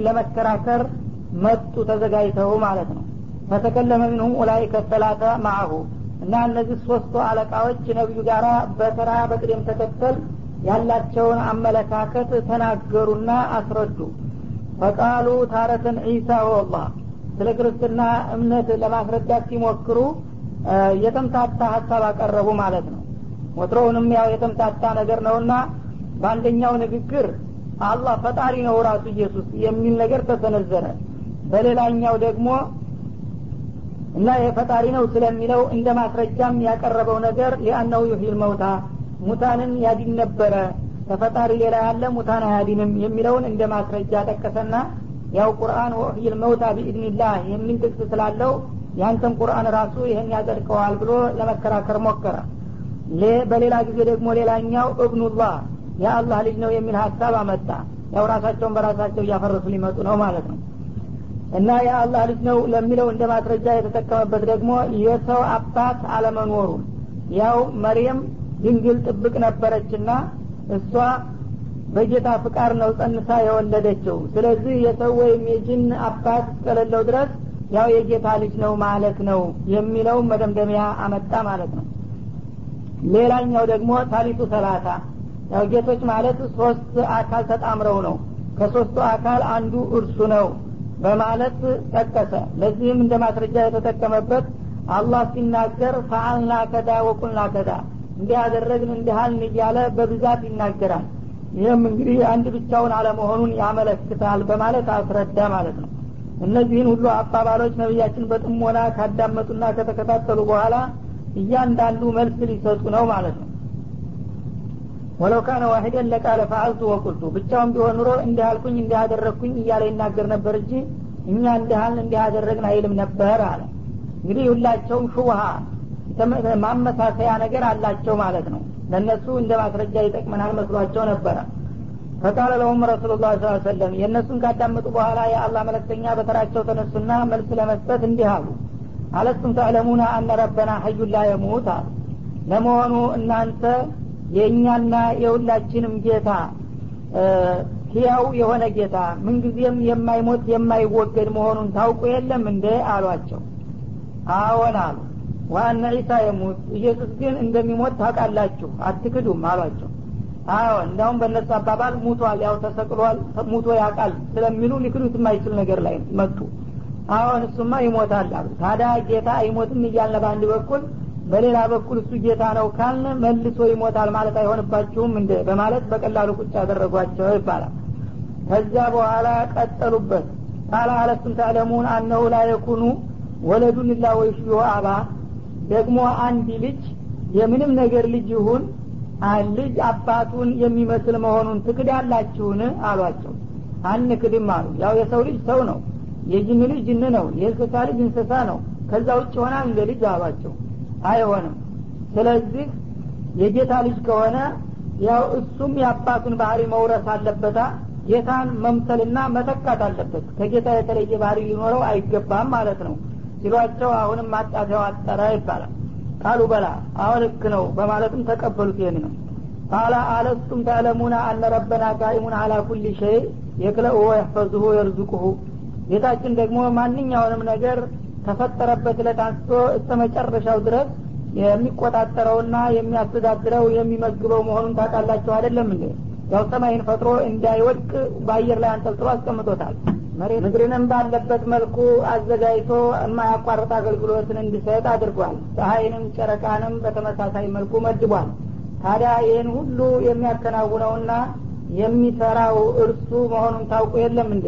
ለመከራከር መጡ ተዘጋጅተው ማለት ነው። ፈተከለመ ሚንሁም ኡላይከ ሰላተ ማአሁ እና እነዚህ ሶስቱ አለቃዎች ነቢዩ ጋር በተራ በቅደም ተከተል ያላቸውን አመለካከት ተናገሩና አስረዱ። ፈቃሉ ታረተን ዒሳ ወላህ ስለ ክርስትና እምነት ለማስረዳት ሲሞክሩ የተምታታ ሀሳብ አቀረቡ ማለት ነው። ወትሮውንም ያው የተምታታ ነገር ነውና በአንደኛው ንግግር አላህ ፈጣሪ ነው ራሱ ኢየሱስ የሚል ነገር ተሰነዘረ። በሌላኛው ደግሞ እና የፈጣሪ ነው ስለሚለው እንደ ማስረጃም ያቀረበው ነገር ሊአነው ዩሂል መውታ ሙታንን ያዲን ነበረ። ከፈጣሪ ሌላ ያለ ሙታን አያዲንም የሚለውን እንደ ማስረጃ ጠቀሰና ያው ቁርአን ወህይል መውታ ቢኢድኒላህ የሚል ጥቅስ ስላለው ያንተም ቁርአን ራሱ ይህን ያጸድቀዋል ብሎ ለመከራከር ሞከረ። በሌላ ጊዜ ደግሞ ሌላኛው እብኑላህ የአላህ ልጅ ነው የሚል ሀሳብ አመጣ። ያው ራሳቸውን በራሳቸው እያፈረሱ ሊመጡ ነው ማለት ነው። እና የአላህ ልጅ ነው ለሚለው እንደ ማስረጃ የተጠቀመበት ደግሞ የሰው አባት አለመኖሩን። ያው መርየም ድንግል ጥብቅ ነበረችና እሷ በጌታ ፍቃድ ነው ጸንሳ የወለደችው። ስለዚህ የሰው ወይም የጅን አባት እስከሌለው ድረስ ያው የጌታ ልጅ ነው ማለት ነው የሚለው መደምደሚያ አመጣ ማለት ነው። ሌላኛው ደግሞ ታሊቱ ሰላሳ ያው ጌቶች ማለት ሶስት አካል ተጣምረው ነው። ከሶስቱ አካል አንዱ እርሱ ነው በማለት ጠቀሰ። ለዚህም እንደ ማስረጃ የተጠቀመበት አላህ ሲናገር ፈአልና ከዳ ወቁልና ከዳ እንዲህ አደረግን እንዲህልን እያለ በብዛት ይናገራል ይህም እንግዲህ አንድ ብቻውን አለመሆኑን ያመለክታል በማለት አስረዳ ማለት ነው። እነዚህን ሁሉ አባባሎች ነቢያችን በጥሞና ካዳመጡና ከተከታተሉ በኋላ እያንዳንዱ መልስ ሊሰጡ ነው ማለት ነው። ወለው ካነ ዋሂደን ለቃለ ፈአልቱ ወቁልቱ ብቻውን ቢሆን ኑሮ እንዲህ አልኩኝ እያለ ይናገር ነበር እንጂ እኛ እንዲህል እንዲህ አይልም ነበር አለ። እንግዲህ ሁላቸውም ሹብሃ ማመሳሰያ ነገር አላቸው ማለት ነው ለእነሱ እንደ ማስረጃ ይጠቅመናል መስሏቸው ነበረ። ፈቃለ ለሁም ረሱሉ ላ ስ ሰለም የእነሱን ካዳመጡ በኋላ የአላህ መለክተኛ በተራቸው ተነሱና መልስ ለመስጠት እንዲህ አሉ። አለስቱም ተዕለሙና አነ ረበና ሀዩን ላ የሙት አሉ። ለመሆኑ እናንተ የእኛና የሁላችንም ጌታ ህያው የሆነ ጌታ ምንጊዜም የማይሞት የማይወገድ መሆኑን ታውቁ የለም እንደ አሏቸው። አዎን አሉ ዋነ ዒሳ የሙት ኢየሱስ ግን እንደሚሞት ታውቃላችሁ አትክዱም አሏቸው። አዎን እንዲያውም በእነሱ አባባል ሙቷል ያው ተሰቅሏል ሙቶ ያውቃል ስለሚሉ ሊክዱት የማይችል ነገር ላይ መጡ። አዎን እሱማ ይሞታል አሉ። ታዲያ ጌታ አይሞትም እያልነ በአንድ በኩል በሌላ በኩል እሱ ጌታ ነው ካልን መልሶ ይሞታል ማለት አይሆንባችሁም እንደ በማለት በቀላሉ ቁጭ ያደረጓቸው ይባላል። ከዚያ በኋላ ቀጠሉበት። ቃለ አለስቱም ተዕለሙን አነሁ ላ የኩኑ ወለዱን ላ ወይሽቢሁ አባ ደግሞ አንድ ልጅ የምንም ነገር ልጅ ይሁን ልጅ አባቱን የሚመስል መሆኑን ትክዳላችሁን አሏቸው። አንክድም አሉ። ያው የሰው ልጅ ሰው ነው። የጅን ልጅ ጅን ነው። የእንስሳ ልጅ እንስሳ ነው። ከዛ ውጭ ሆናል እንደ ልጅ አሏቸው። አይሆንም። ስለዚህ የጌታ ልጅ ከሆነ ያው እሱም የአባቱን ባህሪ መውረስ አለበታ ጌታን መምሰልና መተካት አለበት። ከጌታ የተለየ ባህሪ ሊኖረው አይገባም ማለት ነው ሲሏቸው አሁንም ማጣፊያው አጠረ ይባላል። ቃሉ በላ። አሁን ልክ ነው በማለትም ተቀበሉት ይህን ነው። ቃላ አለስቱም ተዕለሙና አነ ረበና ቃኢሙን አላ ኩል ሸይ የክለኡ ወየሕፈዙሁ የርዙቁሁ ጌታችን ደግሞ ማንኛውንም ነገር ከፈጠረበት እለት አንስቶ እስተ መጨረሻው ድረስ የሚቆጣጠረውና የሚያስተዳድረው የሚመግበው መሆኑን ታውቃላችሁ አይደለም እንዴ? ያው ሰማይን ፈጥሮ እንዳይወድቅ በአየር ላይ አንጠልጥሎ አስቀምጦታል መሬት ምድርንም ባለበት መልኩ አዘጋጅቶ የማያቋርጥ አገልግሎትን እንዲሰጥ አድርጓል። ፀሐይንም ጨረቃንም በተመሳሳይ መልኩ መድቧል። ታዲያ ይህን ሁሉ የሚያከናውነውና የሚሰራው እርሱ መሆኑን ታውቁ የለም እንዴ?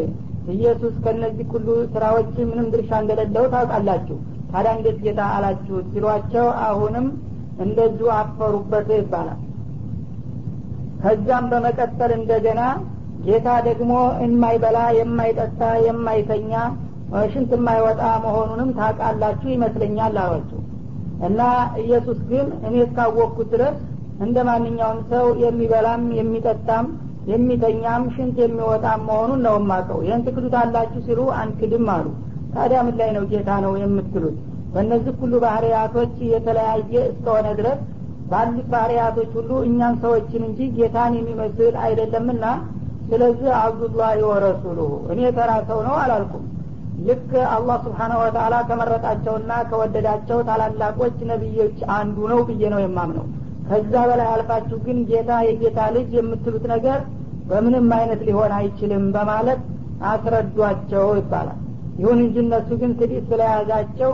ኢየሱስ ከነዚህ ሁሉ ስራዎች ምንም ድርሻ እንደሌለው ታውቃላችሁ። ታዲያ እንዴት ጌታ አላችሁት ሲሏቸው አሁንም እንደዚሁ አፈሩበት ይባላል። ከዛም በመቀጠል እንደገና ጌታ ደግሞ የማይበላ የማይጠጣ የማይተኛ ሽንት የማይወጣ መሆኑንም ታውቃላችሁ ይመስለኛል አሏቸው። እና ኢየሱስ ግን እኔ እስካወቅኩት ድረስ እንደ ማንኛውም ሰው የሚበላም የሚጠጣም የሚተኛም ሽንት የሚወጣም መሆኑን ነው የማቀው ይህን ትክዱታላችሁ ሲሉ አንክድም አሉ። ታዲያ ምን ላይ ነው ጌታ ነው የምትሉት? በእነዚህ ሁሉ ባህርያቶች የተለያየ እስከሆነ ድረስ ባሉት ባህርያቶች ሁሉ እኛን ሰዎችን እንጂ ጌታን የሚመስል አይደለምና ስለዚህ አብዱላህ ወረሱሉሁ እኔ ተራ ሰው ነው አላልኩም። ልክ አላህ ስብሓናሁ ወተላ ከመረጣቸውና ከወደዳቸው ታላላቆች ነቢዮች አንዱ ነው ብዬ ነው የማምነው። ከዛ በላይ አልፋችሁ ግን ጌታ የጌታ ልጅ የምትሉት ነገር በምንም አይነት ሊሆን አይችልም በማለት አስረዷቸው ይባላል። ይሁን እንጂ እነሱ ግን ትዲት ስለያዛቸው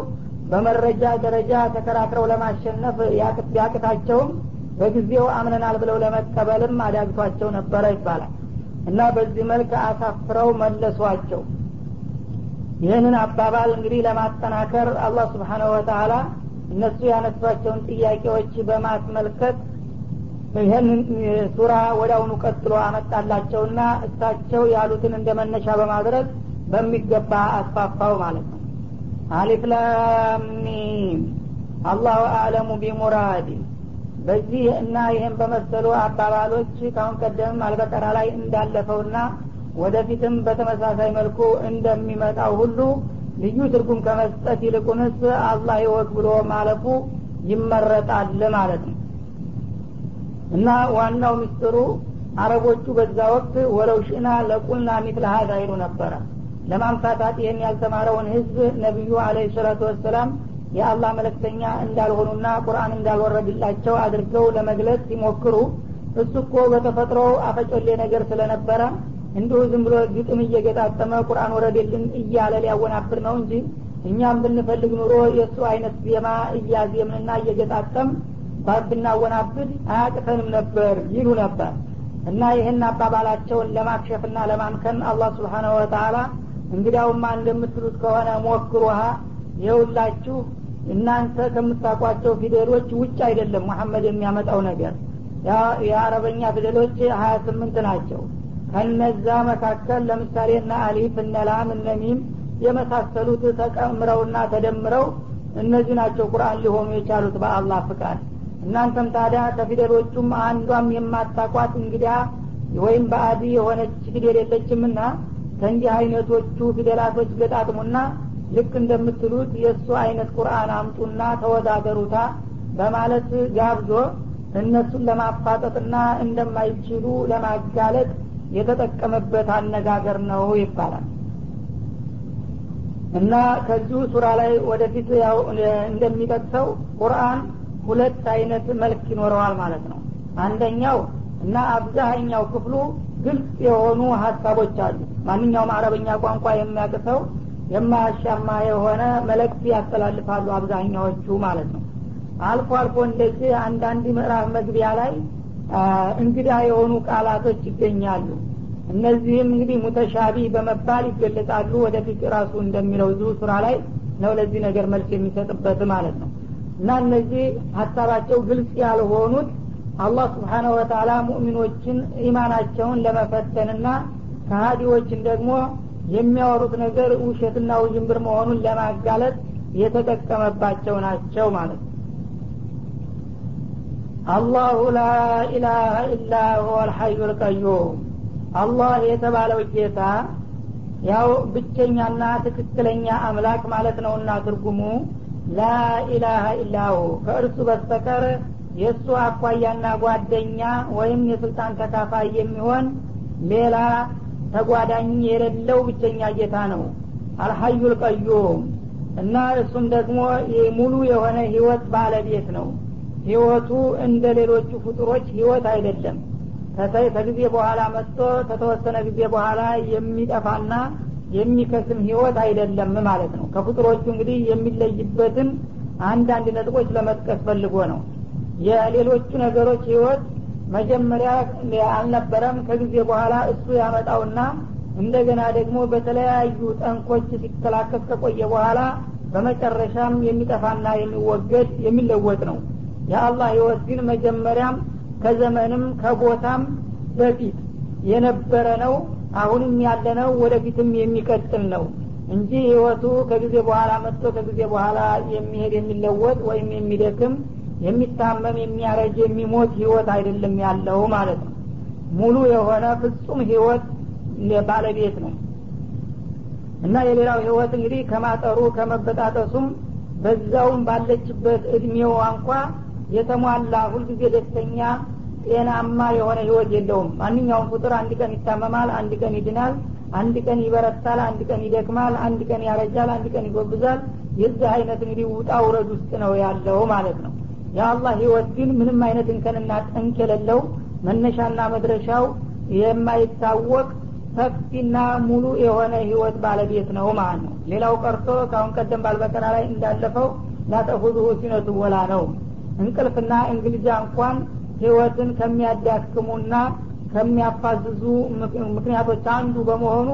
በመረጃ ደረጃ ተከራክረው ለማሸነፍ ያቅታቸውም በጊዜው አምነናል ብለው ለመቀበልም አዳግቷቸው ነበረ ይባላል እና በዚህ መልክ አሳፍረው መለሷቸው። ይህንን አባባል እንግዲህ ለማጠናከር አላህ ስብሓነሁ ወተላ እነሱ ያነሷቸውን ጥያቄዎች በማስመልከት ይህንን ሱራ ወዳውኑ ቀጥሎ አመጣላቸውና እሳቸው ያሉትን እንደ መነሻ በማድረግ በሚገባ አስፋፋው ማለት ነው። አሊፍ ላሚም አላሁ አዕለሙ ቢሙራዲ በዚህ እና ይህን በመሰሉ አባባሎች ካሁን ቀደም አልበቀራ ላይ እንዳለፈውና ወደፊትም በተመሳሳይ መልኩ እንደሚመጣው ሁሉ ልዩ ትርጉም ከመስጠት ይልቁንስ አላህ ይወቅ ብሎ ማለፉ ይመረጣል ማለት ነው። እና ዋናው ምስጢሩ አረቦቹ በዛ ወቅት ወለው ሽና ለቁልና ሚትለ ሀዛ ይሉ ነበረ። ለማንፋታት ይህን ያልተማረውን ህዝብ ነቢዩ አለ ሰላቱ ወሰላም የአላህ መለክተኛ እንዳልሆኑና ቁርአን እንዳልወረድላቸው አድርገው ለመግለጽ ሲሞክሩ እሱ እኮ በተፈጥሮ አፈጮሌ ነገር ስለነበረ እንዲሁ ዝም ብሎ ግጥም እየገጣጠመ ቁርአን ወረደልን እያለ ሊያወናብር ነው እንጂ እኛም ብንፈልግ ኑሮ የእሱ አይነት ዜማ እያዜምንና እየገጣጠም ብናወናብድ አያቅተንም ነበር ይሉ ነበር። እና ይህን አባባላቸውን ለማክሸፍና ለማምከን አላህ ስብሓናሁ ወተላ እንግዲያውማ እንደምትሉት ከሆነ ሞክሩሃ። የውላችሁ እናንተ ከምታውቋቸው ፊደሎች ውጭ አይደለም መሐመድ የሚያመጣው ነገር። የአረበኛ ፊደሎች ሀያ ስምንት ናቸው። ከነዛ መካከል ለምሳሌ እነ አሊፍ እነ ላም እነ ሚም የመሳሰሉት ተቀምረውና ተደምረው እነዚህ ናቸው ቁርአን ሊሆኑ የቻሉት በአላህ ፍቃድ። እናንተም ታዲያ ከፊደሎቹም አንዷም የማታቋት እንግዲያ ወይም በአዲ የሆነች ፊደል የለችምና ከእንዲህ አይነቶቹ ፊደላቶች ገጣጥሙና ልክ እንደምትሉት የእሱ አይነት ቁርአን አምጡና ተወዳደሩታ በማለት ጋብዞ እነሱን ለማፋጠጥና እንደማይችሉ ለማጋለጥ የተጠቀመበት አነጋገር ነው ይባላል። እና ከዚሁ ሱራ ላይ ወደፊት ያው እንደሚጠቅሰው ቁርአን ሁለት አይነት መልክ ይኖረዋል ማለት ነው። አንደኛው እና አብዛሀኛው ክፍሉ ግልጽ የሆኑ ሀሳቦች አሉ። ማንኛውም አረበኛ ቋንቋ የሚያቅሰው የማያሻማ የሆነ መልእክት ያስተላልፋሉ አብዛኛዎቹ ማለት ነው። አልፎ አልፎ እንደዚህ አንዳንድ ምዕራፍ መግቢያ ላይ እንግዳ የሆኑ ቃላቶች ይገኛሉ። እነዚህም እንግዲህ ሙተሻቢ በመባል ይገለጻሉ ወደፊት ራሱ እንደሚለው እዚሁ ሱራ ላይ ነው ለዚህ ነገር መልስ የሚሰጥበት ማለት ነው። እና እነዚህ ሀሳባቸው ግልጽ ያልሆኑት አላህ ስብሓነሁ ወተላ ሙእሚኖችን ኢማናቸውን ለመፈተንና ከሀዲዎችን ደግሞ የሚያወሩት ነገር ውሸትና ውዥንብር መሆኑን ለማጋለጥ የተጠቀመባቸው ናቸው ማለት ነው። አላሁ ላኢላሀ ኢላ ሁወ አልሐዩ ልቀዩም አላህ የተባለው ጌታ ያው ብቸኛና ትክክለኛ አምላክ ማለት ነውና ትርጉሙ ላኢላሀ ኢላሁ ከእርሱ በስተቀር የእሱ አኳያና ጓደኛ ወይም የስልጣን ተካፋይ የሚሆን ሌላ ተጓዳኝ የሌለው ብቸኛ ጌታ ነው። አልሐዩ ልቀዩም እና እሱም ደግሞ ሙሉ የሆነ ህይወት ባለቤት ነው። ህይወቱ እንደ ሌሎቹ ፍጡሮች ህይወት አይደለም። ከጊዜ በኋላ መጥቶ ከተወሰነ ጊዜ በኋላ የሚጠፋና የሚከስም ህይወት አይደለም ማለት ነው። ከፍጡሮቹ እንግዲህ የሚለይበትን አንዳንድ ነጥቦች ለመጥቀስ ፈልጎ ነው። የሌሎቹ ነገሮች ህይወት መጀመሪያ አልነበረም። ከጊዜ በኋላ እሱ ያመጣውና እንደገና ደግሞ በተለያዩ ጠንኮች ሲከላከፍ ከቆየ በኋላ በመጨረሻም የሚጠፋና የሚወገድ የሚለወጥ ነው። የአላህ ህይወት ግን መጀመሪያም ከዘመንም ከቦታም በፊት የነበረ ነው። አሁንም ያለ ነው ወደፊትም የሚቀጥል ነው እንጂ ህይወቱ ከጊዜ በኋላ መጥቶ ከጊዜ በኋላ የሚሄድ የሚለወጥ ወይም የሚደክም የሚታመም የሚያረጅ የሚሞት ህይወት አይደለም ያለው ማለት ነው። ሙሉ የሆነ ፍጹም ህይወት ባለቤት ነው። እና የሌላው ህይወት እንግዲህ ከማጠሩ ከመበጣጠሱም በዛውም ባለችበት እድሜዋ እንኳ የተሟላ ሁልጊዜ ደስተኛ ጤናማ የሆነ ህይወት የለውም። ማንኛውም ፍጡር አንድ ቀን ይታመማል አንድ ቀን ይድናል አንድ ቀን ይበረታል አንድ ቀን ይደክማል አንድ ቀን ያረጃል አንድ ቀን ይጎብዛል። የዚህ አይነት እንግዲህ ውጣ ውረድ ውስጥ ነው ያለው ማለት ነው የአላህ ህይወት ግን ምንም አይነት እንከንና ጠንክ የሌለው መነሻና መድረሻው የማይታወቅ ሰፊና ሙሉ የሆነ ህይወት ባለቤት ነው ማለት ነው። ሌላው ቀርቶ ከአሁን ቀደም ባልበቀና ላይ እንዳለፈው ላተፉዙሁ ሲነቱ ወላ ነው እንቅልፍና እንግልጃ እንኳን ህይወትን ከሚያዳክሙና ከሚያፋዝዙ ምክንያቶች አንዱ በመሆኑ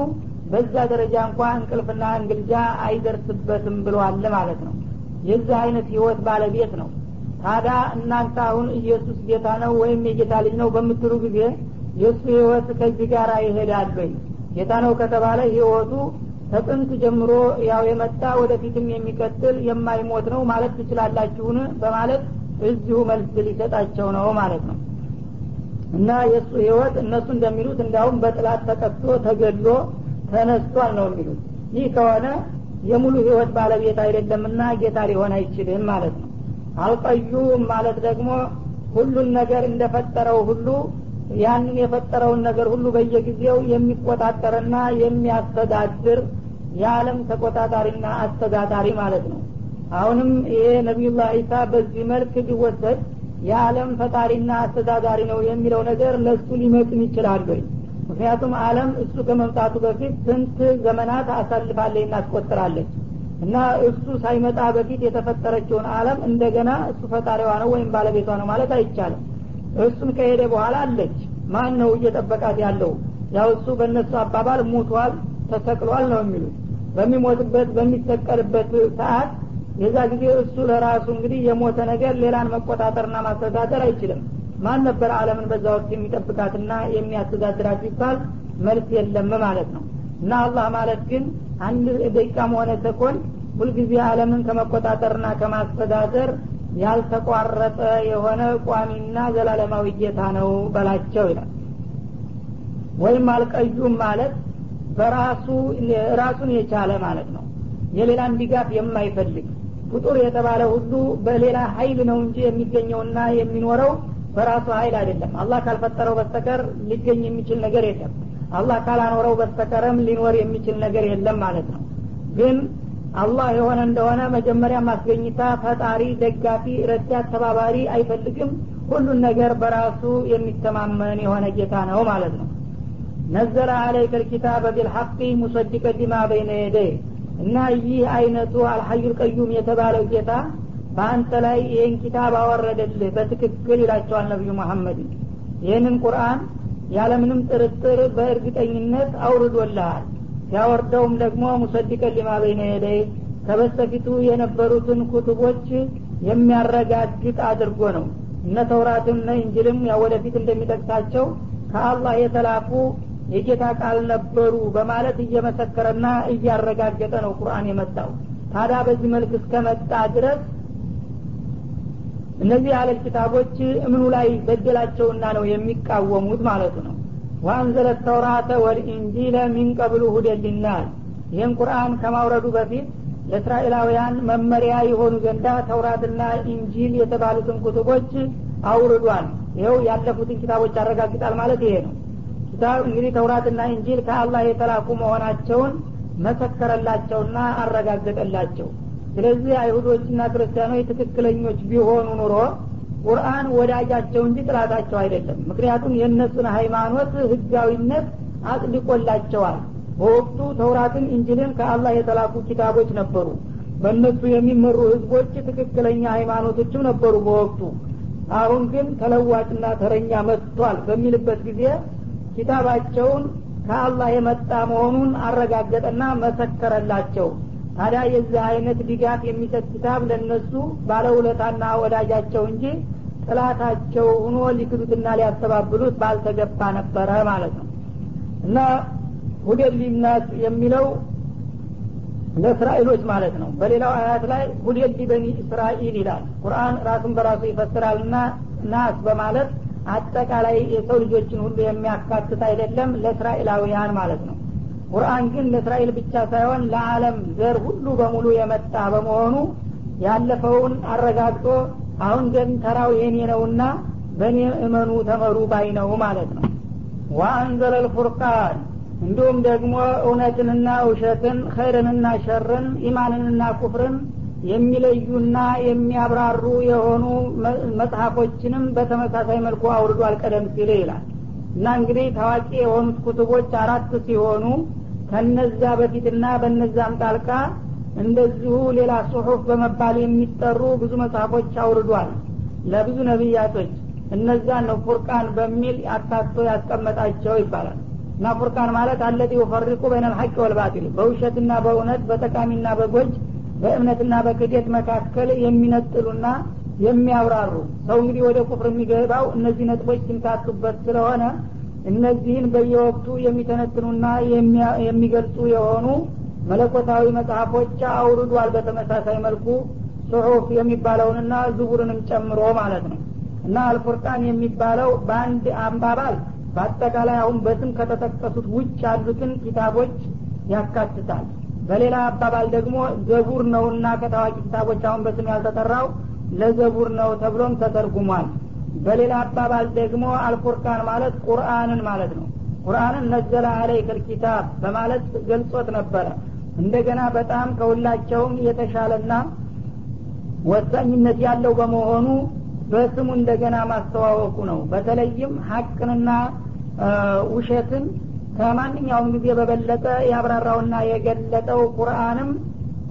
በዛ ደረጃ እንኳ እንቅልፍና እንግልጃ አይደርስበትም ብለዋል ማለት ነው። የዚህ አይነት ህይወት ባለቤት ነው ታዲያ እናንተ አሁን ኢየሱስ ጌታ ነው ወይም የጌታ ልጅ ነው በምትሉ ጊዜ የእሱ ህይወት ከዚህ ጋር ይሄዳል ጌታ ነው ከተባለ ህይወቱ ከጥንት ጀምሮ ያው የመጣ ወደፊትም የሚቀጥል የማይሞት ነው ማለት ትችላላችሁን? በማለት እዚሁ መልስ ሊሰጣቸው ነው ማለት ነው። እና የእሱ ህይወት እነሱ እንደሚሉት እንዲያውም በጥላት ተቀጥቶ ተገድሎ ተነስቷል ነው የሚሉት። ይህ ከሆነ የሙሉ ህይወት ባለቤት አይደለምና ጌታ ሊሆን አይችልም ማለት ነው አልቀዩም ማለት ደግሞ ሁሉን ነገር እንደፈጠረው ሁሉ ያንን የፈጠረውን ነገር ሁሉ በየጊዜው የሚቆጣጠርና የሚያስተዳድር የዓለም ተቆጣጣሪና አስተዳዳሪ ማለት ነው። አሁንም ይሄ ነቢዩላህ ዒሳ በዚህ መልክ ቢወሰድ የዓለም ፈጣሪና አስተዳዳሪ ነው የሚለው ነገር ለእሱ ሊመጥን ይችላል ወይ? ምክንያቱም አለም እሱ ከመምጣቱ በፊት ስንት ዘመናት አሳልፋለች እናስቆጥራለች እና እሱ ሳይመጣ በፊት የተፈጠረችውን አለም እንደገና እሱ ፈጣሪዋ ነው ወይም ባለቤቷ ነው ማለት አይቻልም። እሱም ከሄደ በኋላ አለች። ማን ነው እየጠበቃት ያለው? ያው እሱ በእነሱ አባባል ሙቷል ተሰቅሏል ነው የሚሉት። በሚሞትበት በሚሰቀልበት ሰዓት የዛ ጊዜ እሱ ለራሱ እንግዲህ የሞተ ነገር ሌላን መቆጣጠርና ማስተዳደር አይችልም። ማን ነበር አለምን በዛ ወቅት የሚጠብቃትና የሚያስተዳድራት ሲባል መልስ የለም ማለት ነው። እና አላህ ማለት ግን አንድ ደቂቃም ሆነ ሰኮንድ ሁልጊዜ አለምን ከመቆጣጠርና ከማስተዳደር ያልተቋረጠ የሆነ ቋሚና ዘላለማዊ ጌታ ነው በላቸው ይላል። ወይም አልቀዩም ማለት በራሱ ራሱን የቻለ ማለት ነው። የሌላን ድጋፍ የማይፈልግ ፍጡር የተባለ ሁሉ በሌላ ሀይል ነው እንጂ የሚገኘውና የሚኖረው በራሱ ሀይል አይደለም። አላህ ካልፈጠረው በስተቀር ሊገኝ የሚችል ነገር የለም አላህ ካላኖረው በስተቀርም ሊኖር የሚችል ነገር የለም ማለት ነው። ግን አላህ የሆነ እንደሆነ መጀመሪያ ማስገኝታ ፈጣሪ ደጋፊ ረዳት ተባባሪ አይፈልግም። ሁሉን ነገር በራሱ የሚተማመን የሆነ ጌታ ነው ማለት ነው። ነዘለ አለይከ ልኪታበ ቢልሐቂ ሙሰዲቀ ሊማ በይነ የደይ እና ይህ አይነቱ አልሐዩል ቀዩም የተባለው ጌታ በአንተ ላይ ይህን ኪታብ አወረደልህ በትክክል ይላቸዋል ነቢዩ መሐመድ። ይህንን ቁርአን ያለምንም ጥርጥር በእርግጠኝነት አውርዶልሃል። ሲያወርደውም ደግሞ ሙሰዲቀን ሊማ በይነ የደይ ከበስተፊቱ የነበሩትን ኩቱቦች የሚያረጋግጥ አድርጎ ነው። እነ ተውራትም እነ እንጅልም ወደፊት እንደሚጠቅሳቸው ከአላህ የተላኩ የጌታ ቃል ነበሩ በማለት እየመሰከረና እያረጋገጠ ነው ቁርአን የመጣው። ታዲያ በዚህ መልክ እስከመጣ ድረስ እነዚህ አለል ኪታቦች እምኑ ላይ በደላቸውና ነው የሚቃወሙት ማለቱ ነው። وأنزل التوراة والإنجيل من قبل هدى ይህን ቁርአን ከማውረዱ በፊት ለእስራኤላውያን መመሪያ የሆኑ ዘንዳ ተውራትና ኢንጂል የተባሉትን ኩቱቦች አውርዷል። ይኸው ያለፉትን ኪታቦች ያረጋግጣል ማለት ይሄ ነው። ኪታብ እንግዲህ ተውራትና ኢንጂል ከአላህ የተላኩ መሆናቸውን መሰከረላቸውና አረጋገጠላቸው ስለዚህ አይሁዶችና ክርስቲያኖች ትክክለኞች ቢሆኑ ኑሮ ቁርአን ወዳጃቸው እንጂ ጥላታቸው አይደለም። ምክንያቱም የእነሱን ሃይማኖት ህጋዊነት አጽድቆላቸዋል። በወቅቱ ተውራትን እንጅልን ከአላህ የተላኩ ኪታቦች ነበሩ። በእነሱ የሚመሩ ህዝቦች ትክክለኛ ሃይማኖቶችም ነበሩ በወቅቱ። አሁን ግን ተለዋጭና ተረኛ መጥቷል በሚልበት ጊዜ ኪታባቸውን ከአላህ የመጣ መሆኑን አረጋገጠና መሰከረላቸው ታዲያ የዚህ አይነት ድጋፍ የሚሰጥ ኪታብ ለእነሱ ባለውለታና ወዳጃቸው እንጂ ጥላታቸው ሁኖ ሊክዱትና ሊያስተባብሉት ባልተገባ ነበረ ማለት ነው። እና ሁደን የሚለው ለእስራኤሎች ማለት ነው። በሌላው አያት ላይ ሁደን ሊበኒ እስራኤል ይላል። ቁርአን ራሱን በራሱ ይፈስራልና ናስ በማለት አጠቃላይ የሰው ልጆችን ሁሉ የሚያካትት አይደለም ለእስራኤላውያን ማለት ነው ቁርአን ግን ለእስራኤል ብቻ ሳይሆን ለዓለም ዘር ሁሉ በሙሉ የመጣ በመሆኑ ያለፈውን አረጋግጦ አሁን ግን ተራው የኔ ነውና በእኔ እመኑ ተመሩ ባይ ነው ማለት ነው። وأنزل الفرقان እንዲሁም ደግሞ እውነትንና ውሸትን ኸይርንና ሸርን ኢማንንና ኩፍርን የሚለዩና የሚያብራሩ የሆኑ መጽሐፎችንም በተመሳሳይ መልኩ አውርዷል ቀደም ሲል ይላል እና እንግዲህ ታዋቂ የሆኑት ኩትቦች አራት ሲሆኑ ከነዛ በፊትና በነዛም ጣልቃ እንደዚሁ ሌላ ጽሑፍ በመባል የሚጠሩ ብዙ መጽሐፎች አውርዷል። ለብዙ ነቢያቶች እነዛን ነው ፉርቃን በሚል አካቶ ያስቀመጣቸው ይባላል። እና ፉርቃን ማለት አለዚ የፈሪቁ በይነ ልሐቅ ወልባጢል በውሸትና በእውነት በጠቃሚና በጎጅ በእምነትና በክደት መካከል የሚነጥሉና የሚያብራሩ። ሰው እንግዲህ ወደ ኩፍር የሚገባው እነዚህ ነጥቦች ሲምታቱበት ስለሆነ እነዚህን በየወቅቱ የሚተነትኑና የሚገልጹ የሆኑ መለኮታዊ መጽሐፎች አውርዷል በተመሳሳይ መልኩ ጽሑፍ የሚባለውንና ዝቡርንም ጨምሮ ማለት ነው። እና አልፉርቃን የሚባለው በአንድ አምባባል በአጠቃላይ አሁን በስም ከተጠቀሱት ውጭ ያሉትን ኪታቦች ያካትታል። በሌላ አባባል ደግሞ ዘቡር ነውና ከታዋቂ ኪታቦች አሁን በስም ያልተጠራው ለዘቡር ነው ተብሎም ተተርጉሟል። በሌላ አባባል ደግሞ አልፉርቃን ማለት ቁርአንን ማለት ነው። ቁርአንን ነዘለ አለይከ ልኪታብ በማለት ገልጾት ነበረ። እንደገና በጣም ከሁላቸውም የተሻለና ወሳኝነት ያለው በመሆኑ በስሙ እንደገና ማስተዋወቁ ነው። በተለይም ሀቅንና ውሸትን ከማንኛውም ጊዜ በበለጠ ያብራራውና የገለጠው ቁርአንም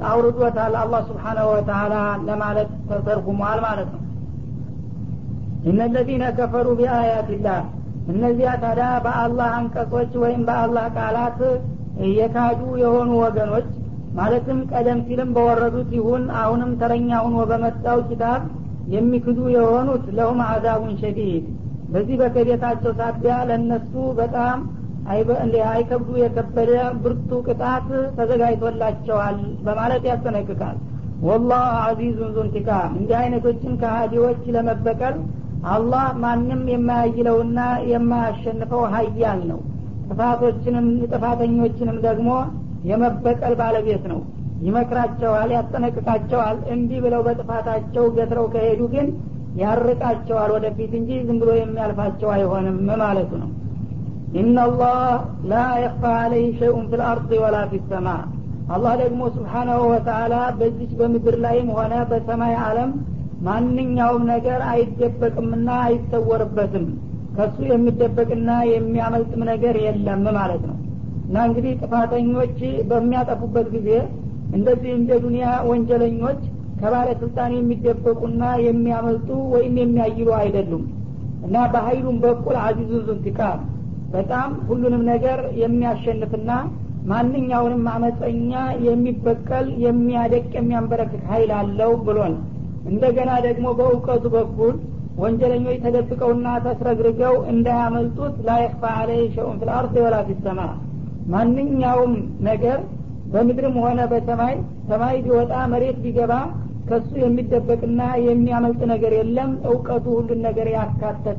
አውርዶታል አላህ ስብሓናሁ ወተላ ለማለት ተተርጉሟል ማለት ነው። እነለዚነ ከፈሩ ቢአያትላህ እነዚያ ታዲያ በአላህ አንቀጾች ወይም በአላህ ቃላት የካዱ የሆኑ ወገኖች ማለትም ቀደም ሲልም በወረዱት ይሁን አሁንም ተረኛ ሁኖ በመጣው ኪታብ የሚክዱ የሆኑት ለሁም አዛቡን ሸዲድ በዚህ በክህደታቸው ሳቢያ ለእነሱ በጣም አይከብዱ የከበደ ብርቱ ቅጣት ተዘጋጅቶላቸዋል በማለት ያስጠነቅቃል። ወላህ አዚዙን ዙንቲቃም እንዲህ አይነቶችን ከሃዲዎች ለመበቀል አላህ ማንም የማያይለውና የማያሸንፈው ሀያል ነው። ጥፋቶችንም ጥፋተኞችንም ደግሞ የመበቀል ባለቤት ነው። ይመክራቸዋል ያስጠነቅቃቸዋል። እንዲህ ብለው በጥፋታቸው ገትረው ከሄዱ ግን ያርቃቸዋል ወደፊት እንጂ ዝም ብሎ የሚያልፋቸው አይሆንም ማለቱ ነው ኢናላህ ላ የክፋ አለይህ ሸይኡን ፊ ልአርድ ወላ ፊ ሰማ አላህ ደግሞ ስብሓናሁ ወተአላ በዚች በምድር ላይም ሆነ በሰማይ አለም ማንኛውም ነገር አይደበቅምና አይሰወርበትም። ከሱ የሚደበቅና የሚያመልጥም ነገር የለም ማለት ነው። እና እንግዲህ ጥፋተኞች በሚያጠፉበት ጊዜ እንደዚህ እንደ ዱኒያ ወንጀለኞች ከባለስልጣን የሚደበቁና የሚያመልጡ ወይም የሚያይሉ አይደሉም። እና በሀይሉም በኩል عزيز ذو انتقام በጣም ሁሉንም ነገር የሚያሸንፍና ማንኛውንም አመፀኛ የሚበቀል የሚያደቅ የሚያንበረክክ ሀይል አለው ብሎን እንደገና ደግሞ በእውቀቱ በኩል ወንጀለኞች ተደብቀውና ተስረግርገው እንዳያመልጡት لا يخفى عليه شيء في الأرض ولا في السماء ማንኛውም ነገር በምድርም ሆነ በሰማይ ሰማይ ቢወጣ መሬት ቢገባ ከሱ የሚደበቅና የሚያመልጥ ነገር የለም። እውቀቱ ሁሉን ነገር ያካተተ